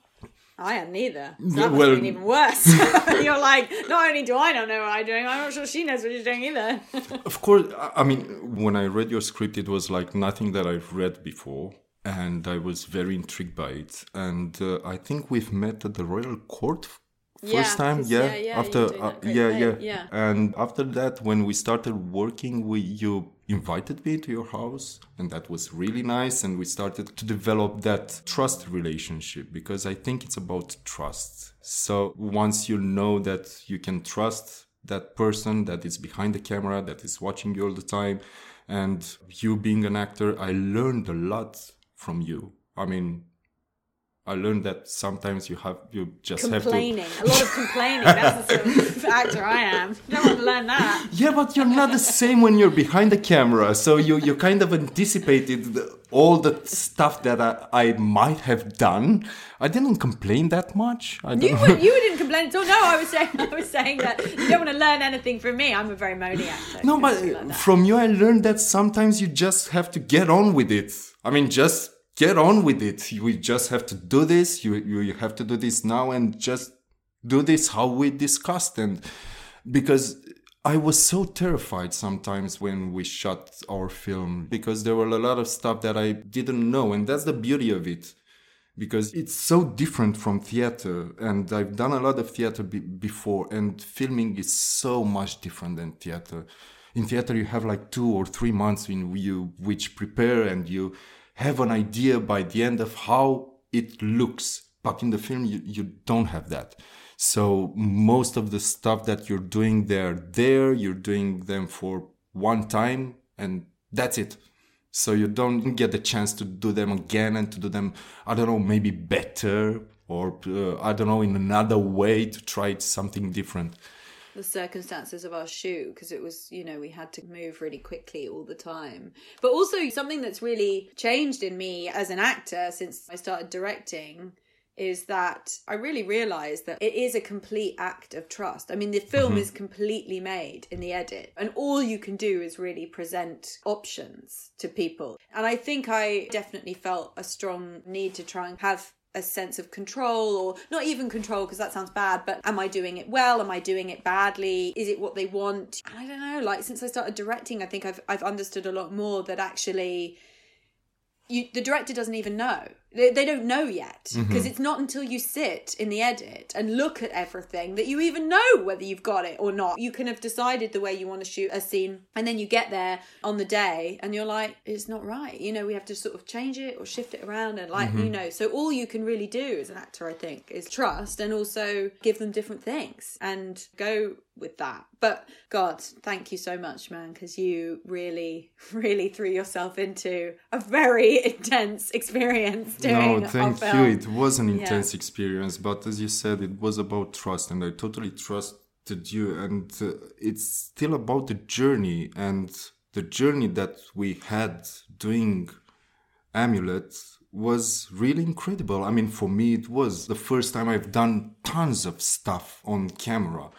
Speaker 2: I am neither. either. So that
Speaker 3: well-
Speaker 2: have been even worse. [laughs] You're like, not only do I not know what I'm doing, I'm not sure she knows what she's doing either.
Speaker 3: Of course, I mean, when I read your script, it was like nothing that I've read before. And I was very intrigued by it. And uh, I think we've met at the Royal Court f- first
Speaker 2: Yeah,
Speaker 3: time. Yeah,
Speaker 2: yeah, yeah,
Speaker 3: after, uh, yeah, yeah,
Speaker 2: yeah.
Speaker 3: And after that, when we started working, we you invited me to your house, and that was really nice. And we started to develop that trust relationship because I think it's about trust. So once you know that you can trust that person that is behind the camera, that is watching you all the time, and you being an actor, I learned a lot from you. I mean, I learned that sometimes you have you just have to
Speaker 2: complaining. A lot of complaining. That's the sort of [laughs] actor I am. Don't want to learn that.
Speaker 3: Yeah, but you're not the same when you're behind the camera. So you, you kind of anticipated the, all the stuff that I, I might have done. I didn't complain that much. I
Speaker 2: You, were, you [laughs] didn't complain at all. No, I was saying I was saying that you don't want to learn anything from me. I'm a very moany actor.
Speaker 3: No, but
Speaker 2: like
Speaker 3: from you, I learned that sometimes you just have to get on with it. I mean, just get on with it. You just have to do this. You, you, have to do this now and just do this how we discussed. And because I was so terrified sometimes when we shot our film because there were a lot of stuff that I didn't know. And that's the beauty of it because it's so different from theater and i've done a lot of theater be- before and filming is so much different than theater in theater you have like two or three months in you which prepare and you have an idea by the end of how it looks. But in the film you, you don't have that. So most of the stuff that you're doing they're there you're doing them for one time and that's it. So you don't get the chance to do them again and to do them i don't know maybe better or uh, I don't know in another way to try something different.
Speaker 2: The circumstances of our shoot because it was you know we had to move really quickly all the time. But also something that's really changed in me as an actor since i started directing is that i really realized that it is a complete act of trust. I mean the film mm-hmm. is completely made in the edit and all you can do is really present options to people. And i think i definitely felt a strong need to try and have a sense of control or not even control because that sounds bad but am i doing it well? Am i doing it badly? Is it what they want? I don't know like since i started directing i think i've i've understood a lot more that actually you the director doesn't even know they, they don't know yet because mm-hmm. it's not until you sit in the edit and look at everything that you even know whether you've got it or not. You can have decided the way you want to shoot a scene and then you get there on the day and you're like it's not right. You know we have to sort of change it or shift it around and like you mm-hmm. know so all you can really do as an actor i think is trust and also give them different things and go with that but god thank you so much man because you really [laughs] really threw yourself into a very [laughs] intense experience doing
Speaker 3: no, thank you. It was an
Speaker 2: Yeah.
Speaker 3: intense experience, but as you said, it was about trust, and I totally trusted you. And uh, it's still about the journey and the journey that we had doing Amulet was really incredible. I mean, for me, it was the first time I've done tons of stuff on camera.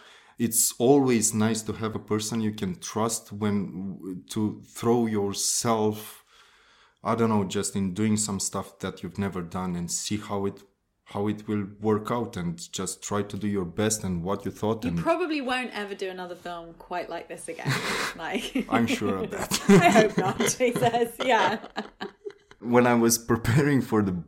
Speaker 3: It's always nice to have a person you can trust when to throw yourself I don't know, just in doing some stuff that you've never done and see how it how it will work out and just try to do your best and what you thought
Speaker 2: you
Speaker 3: and
Speaker 2: probably won't ever do another film quite like this again [laughs] like [laughs]
Speaker 3: I'm sure of that. [laughs]
Speaker 2: i hope not jesus yeah
Speaker 3: when I was preparing for the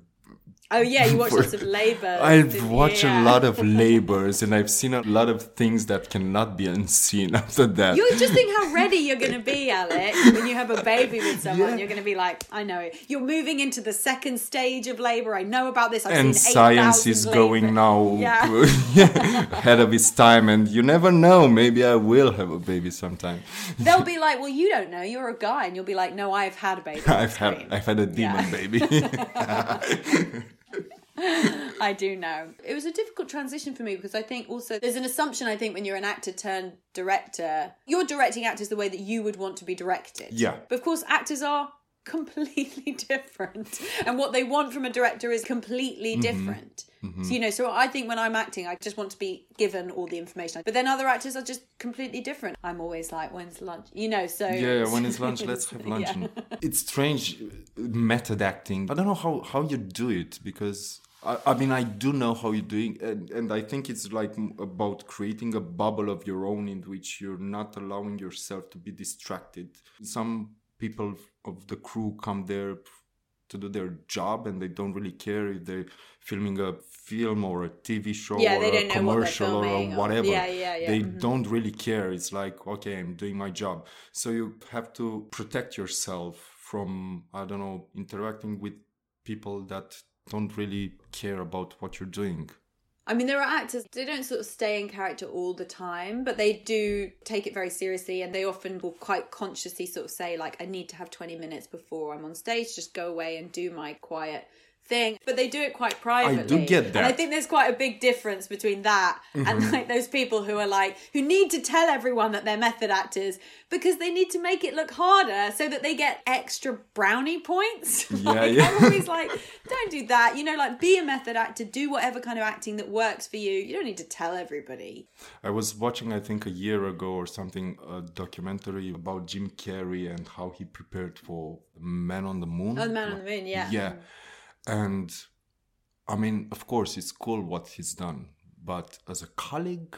Speaker 2: oh yeah you [laughs] watched
Speaker 3: For-
Speaker 2: lots of labor [laughs]
Speaker 3: I've watched a lot of [laughs] labors and I've seen a lot of things that cannot be unseen after that.
Speaker 2: You just think how ready you're going to be, Alex, when you have a baby with someone.
Speaker 3: Yeah.
Speaker 2: You're going to be like, I know it. You're moving into the second stage of labor. I know about this. I've
Speaker 3: and science is
Speaker 2: labor.
Speaker 3: going now
Speaker 2: Yeah.
Speaker 3: ahead of its time and you never know maybe i will have a baby sometime
Speaker 2: They'll be like, well, you don't know. You're a guy. And you'll be like, no, I've had a baby.
Speaker 3: i've had i've had a demon
Speaker 2: Yeah.
Speaker 3: baby [laughs]
Speaker 2: I do know. It was a difficult transition for me because I think also there's an assumption, I think, when you're an actor turned director, you're directing actors the way that you would want to be directed.
Speaker 3: Yeah.
Speaker 2: But of course, actors are [laughs] completely different. And what they want from a director is completely different. So, you know, so I think when I'm acting, I just want to be given all the information. But then other actors are just completely different. I'm always like, when's lunch? You know, so.
Speaker 3: yeah when it's lunch let's [laughs] have lunch
Speaker 2: Yeah.
Speaker 3: it's strange uh, method acting i don't know how how you do it because I, I mean, I do know how you're doing, and, and I think it's like about creating a bubble of your own in which you're not allowing yourself to be distracted. Some people of the crew come there to do their job and they don't really care if they're filming a film or a TV show
Speaker 2: Yeah,
Speaker 3: or a
Speaker 2: don't know what they're
Speaker 3: commercial or a whatever.
Speaker 2: Yeah, yeah, yeah.
Speaker 3: They
Speaker 2: Mhm.
Speaker 3: don't really care. It's like, okay, I'm doing my job. So you have to protect yourself from, I don't know, interacting with people that don't really care about what you're doing.
Speaker 2: I mean, there are actors, they don't sort of stay in character all the time, but they do take it very seriously and they often will quite consciously sort of say, like, I need to have 20 minutes before I'm on stage, just go away and do my quiet thing. But they do it quite privately.
Speaker 3: get
Speaker 2: And I
Speaker 3: that. Mm-hmm.
Speaker 2: think there's quite a big difference between that and like those people who are like, who need to tell everyone that they're method actors because they need to make it look harder so that they get extra brownie points. [laughs] like,
Speaker 3: yeah.
Speaker 2: I'm always like, don't do that. You know, like be a method actor, do whatever kind of acting that works for you. You don't need to tell everybody.
Speaker 3: I was watching, I think, a year ago or something, a documentary about Jim Carrey and how he prepared for Man on the Moon.
Speaker 2: Oh, the Man on the Moon, yeah.
Speaker 3: Yeah. And I mean, of course, it's cool what he's done, but as a colleague,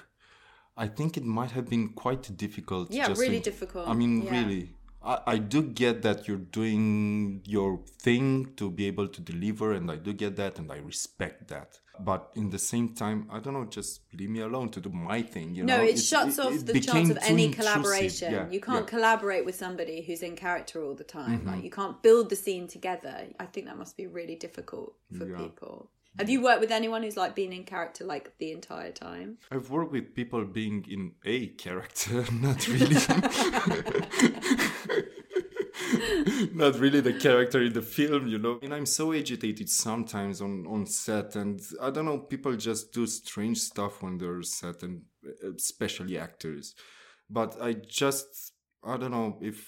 Speaker 3: I think it might have been quite difficult.
Speaker 2: Yeah,
Speaker 3: just
Speaker 2: really
Speaker 3: in-
Speaker 2: difficult.
Speaker 3: I mean,
Speaker 2: Yeah.
Speaker 3: really. I, I do get that you're doing your thing to be able to deliver, and I do get that, and I respect that. But in the same time, I don't know, just leave me alone to do my thing. You
Speaker 2: No,
Speaker 3: know,
Speaker 2: it
Speaker 3: It's-
Speaker 2: shuts off
Speaker 3: it
Speaker 2: the chance of any collaboration.
Speaker 3: Yeah,
Speaker 2: you can't
Speaker 3: yeah.
Speaker 2: collaborate with somebody who's in character all the time.
Speaker 3: Mm-hmm.
Speaker 2: Like you can't build the scene together. I think that must be really difficult for
Speaker 3: Yeah.
Speaker 2: people. Have you worked with anyone who's like been in character like the entire time?
Speaker 3: I've worked with people being in a character, [laughs] not really. [laughs] [laughs] not really the character in the film, you know. And I'm so agitated sometimes on on set, and I don't know, people just do strange stuff when they're set, and uh, especially actors. But I just, I don't know if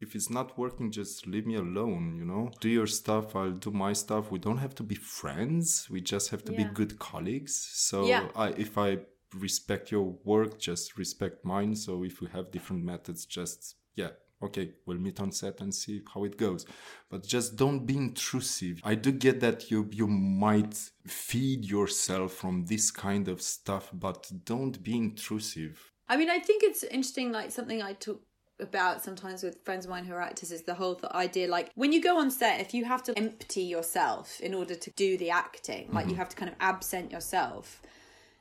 Speaker 3: if it's not working, just leave me alone, you know? Do your stuff, I'll do my stuff. We don't have to be friends. We just have to
Speaker 2: Yeah.
Speaker 3: be good colleagues. So
Speaker 2: Yeah.
Speaker 3: I, if I respect your work, just respect mine. So if we have different methods, just, yeah, okay, we'll meet on set and see how it goes. But just don't be intrusive. I do get that you, you might feed yourself from this kind of stuff, but don't be intrusive.
Speaker 2: I mean, I think it's interesting, like something I talk about sometimes with friends of mine who are actors is the whole th- idea like when you go on set, if you have to empty yourself in order to do the acting, like you mm-hmm. have to kind of absent yourself,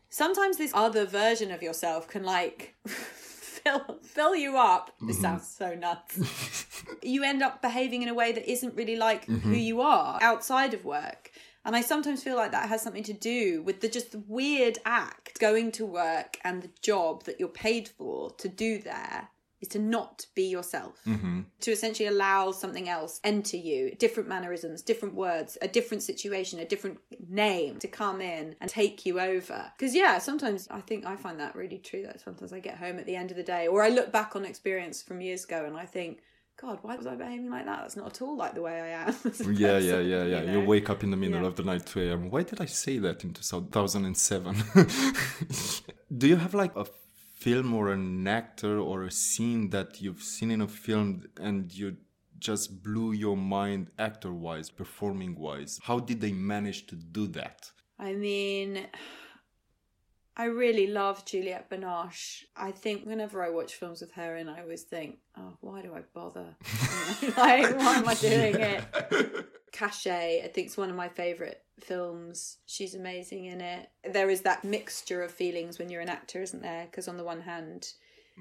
Speaker 2: sometimes this other version of yourself can like [laughs] fill fill you up. This mm-hmm. sounds so nuts. [laughs] you end up behaving in a way that isn't really like who mm-hmm. you are outside of work. And I sometimes feel like that has something to do with the just the weird act going to work and the job that you're paid for to do there is to not be yourself. Mm-hmm. To essentially allow something else enter you, different mannerisms, different words, a different situation, a different name to come in and take you over. Because yeah, sometimes I think I find that really true that sometimes I get home at the end of the day or I look back on experience from years ago and I think God, why was I behaving like that? That's not at all like the way I am. [laughs]
Speaker 3: Yeah, yeah, yeah, yeah. You,
Speaker 2: know?
Speaker 3: wake up in the middle
Speaker 2: Yeah.
Speaker 3: of the night, 2 a.m. Why did I say that in 2007? [laughs] Do you have like a film or an actor or a scene that you've seen in a film and you just blew your mind actor wise, performing wise? How did they manage to do that?
Speaker 2: I mean, I really love Juliette Binoche. I think whenever I watch films with her in, I always think, oh, why do I bother? [laughs] like, why am I doing it? [laughs] Caché, I think, is one of my favourite films. She's amazing in it. There is that mixture of feelings when you're an actor, isn't there? Because on the one hand,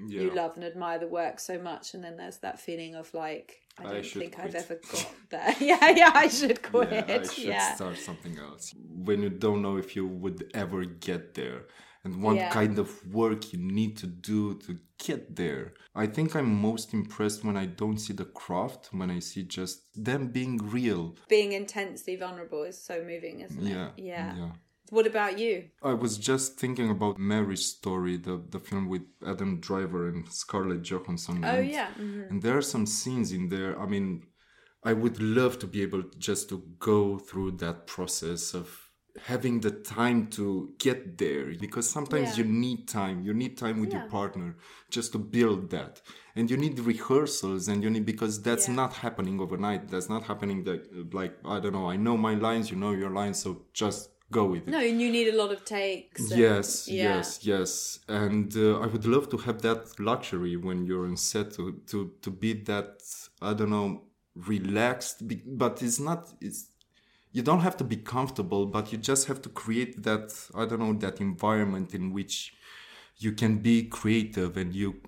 Speaker 2: you love and admire the work so much, and then there's that feeling of like, I
Speaker 3: I
Speaker 2: don't
Speaker 3: should
Speaker 2: think I've ever [laughs] got there. [laughs] yeah, yeah, I should quit.
Speaker 3: Yeah, I should
Speaker 2: yeah.
Speaker 3: start something else. When you don't know if you would ever get there and what
Speaker 2: Yeah.
Speaker 3: kind of work you need to do to get there. I think I'm most impressed when I don't see the craft, when I see just them being real.
Speaker 2: being intensely vulnerable is so moving, isn't it?
Speaker 3: Yeah.
Speaker 2: Yeah.
Speaker 3: yeah.
Speaker 2: What about you?
Speaker 3: I was just thinking about Marriage Story, the, the film with Adam Driver and Scarlett Johansson.
Speaker 2: Oh
Speaker 3: and-
Speaker 2: yeah. mhm.
Speaker 3: And there are some scenes in there. I mean, I would love to be able just to go through that process of having the time to get there because sometimes
Speaker 2: Yeah.
Speaker 3: you need time you need time with your partner just to build that and you need rehearsals and you need because that's
Speaker 2: Yeah.
Speaker 3: not happening overnight that's not happening that like i don't know i know my lines you know your lines so just go with it
Speaker 2: No, and you need a lot of takes. and-
Speaker 3: Yes,
Speaker 2: yeah.
Speaker 3: yes, yes, and uh, I would love to have that luxury when you're on set to to to be that I don't know relaxed, but it's not. It's you don't have to be comfortable, but you just have to create that I don't know that environment in which you can be creative and you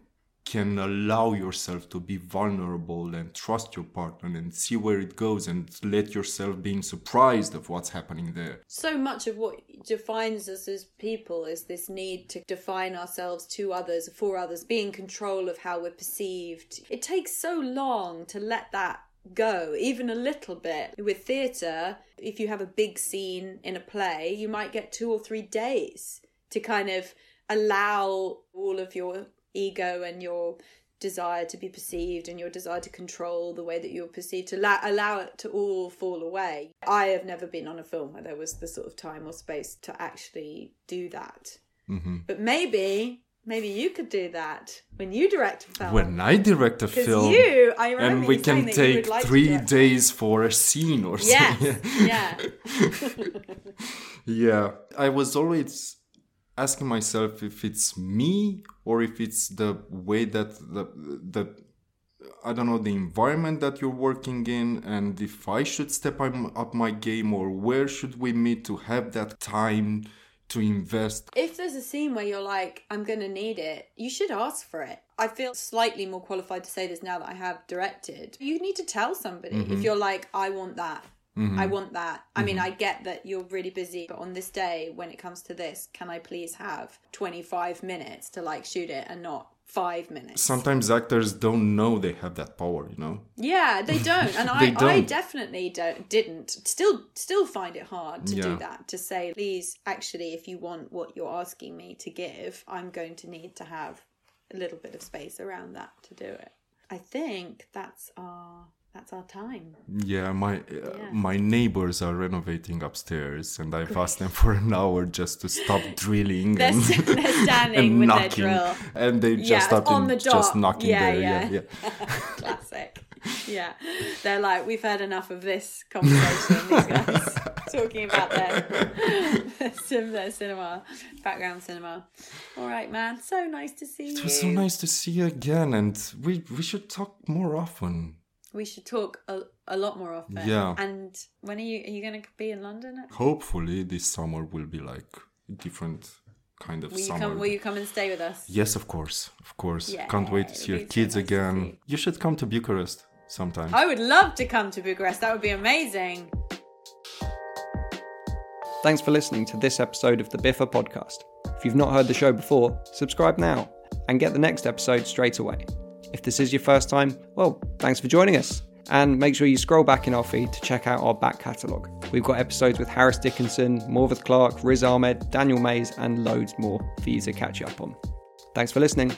Speaker 3: can allow yourself to be vulnerable and trust your partner and see where it goes and let yourself being surprised of what's happening there.
Speaker 2: So much of what defines us as people is this need to define ourselves to others, for others, be in control of how we're perceived. It takes so long to let that go, even a little bit. With theatre, if you have a big scene in a play, you might get two or three days to kind of allow all of your ego and your desire to be perceived and your desire to control the way that you're perceived to allow, allow it to all fall away. I have never been on a film where there was the sort of time or space to actually do that.
Speaker 3: Hmm
Speaker 2: but maybe maybe you could do that when you direct a film
Speaker 3: when I direct a film
Speaker 2: you i remember
Speaker 3: and we can
Speaker 2: that you would
Speaker 3: take
Speaker 2: like
Speaker 3: three days for a scene or
Speaker 2: yes
Speaker 3: something.
Speaker 2: yeah [laughs]
Speaker 3: yeah. I was always asking myself if it's me or if it's the way that the the I don't know the environment that you're working in and if I should step up my game or where should we meet to have that time to invest
Speaker 2: if there's a scene where you're like, I'm going to need it, you should ask for it. I feel slightly more qualified to say this now that I have directed. You need to tell somebody
Speaker 3: Mm-hmm.
Speaker 2: if you're like, I want that. I want that. I mean, I get that you're really busy, but on this day, when it comes to this, can I please have 25 minutes to like shoot it and not five minutes?
Speaker 3: Sometimes actors don't know they have that power, you know?
Speaker 2: Yeah, they don't, and [laughs]
Speaker 3: They
Speaker 2: I, I
Speaker 3: don't.
Speaker 2: definitely don't, didn't. Still, still find it hard to do that. To say, please, actually, if you want what you're asking me to give, I'm going to need to have a little bit of space around that to do it. I think that's our that's our time.
Speaker 3: Yeah, my uh, my neighbors are renovating upstairs, and I've asked them for an hour just to stop [laughs] drilling
Speaker 2: They're,
Speaker 3: and,
Speaker 2: they're [laughs] standing
Speaker 3: and
Speaker 2: with
Speaker 3: knocking,
Speaker 2: their drill.
Speaker 3: and they just
Speaker 2: Yeah, on the
Speaker 3: just knocking
Speaker 2: Yeah,
Speaker 3: there.
Speaker 2: yeah.
Speaker 3: Yeah, yeah. [laughs]
Speaker 2: Classic. Yeah, they're like, we've had enough of this conversation. These guys talking about their, their, their cinema, background cinema. All right, man. So nice to see you.
Speaker 3: It was so nice to see you again, and we we should talk more often.
Speaker 2: We should talk a, a lot more often.
Speaker 3: Yeah.
Speaker 2: And when are you? Are you going to be in London?
Speaker 3: Hopefully, this summer will be like a different kind of
Speaker 2: Will you
Speaker 3: summer.
Speaker 2: come? Will you come and stay with us?
Speaker 3: Yes, of course, of course.
Speaker 2: Yeah,
Speaker 3: Can't wait to see your
Speaker 2: it'll so
Speaker 3: kids
Speaker 2: nice
Speaker 3: again.
Speaker 2: see.
Speaker 3: You should come to Bucharest sometime.
Speaker 2: I would love to come to Bucharest. That would be amazing.
Speaker 1: Thanks for listening to this episode of the BIFA podcast. If you've not heard the show before, subscribe now and get the next episode straight away. If this is your first time, well, thanks for joining us. And make sure you scroll back in our feed to check out our back catalogue. We've got episodes with Harris Dickinson, Morfydd Clark, Riz Ahmed, Daniel Mays, and loads more for you to catch up on. Thanks for listening.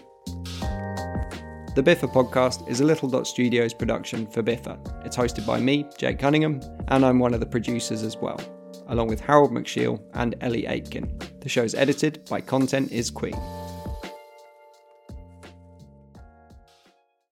Speaker 1: The BIFA podcast is a Little Dot Studios production for BIFA. It's hosted by me, Jake Cunningham, and I'm one of the producers as well, along with Harold McShiel and Ellie Aitken. The show's edited by Content is Queen.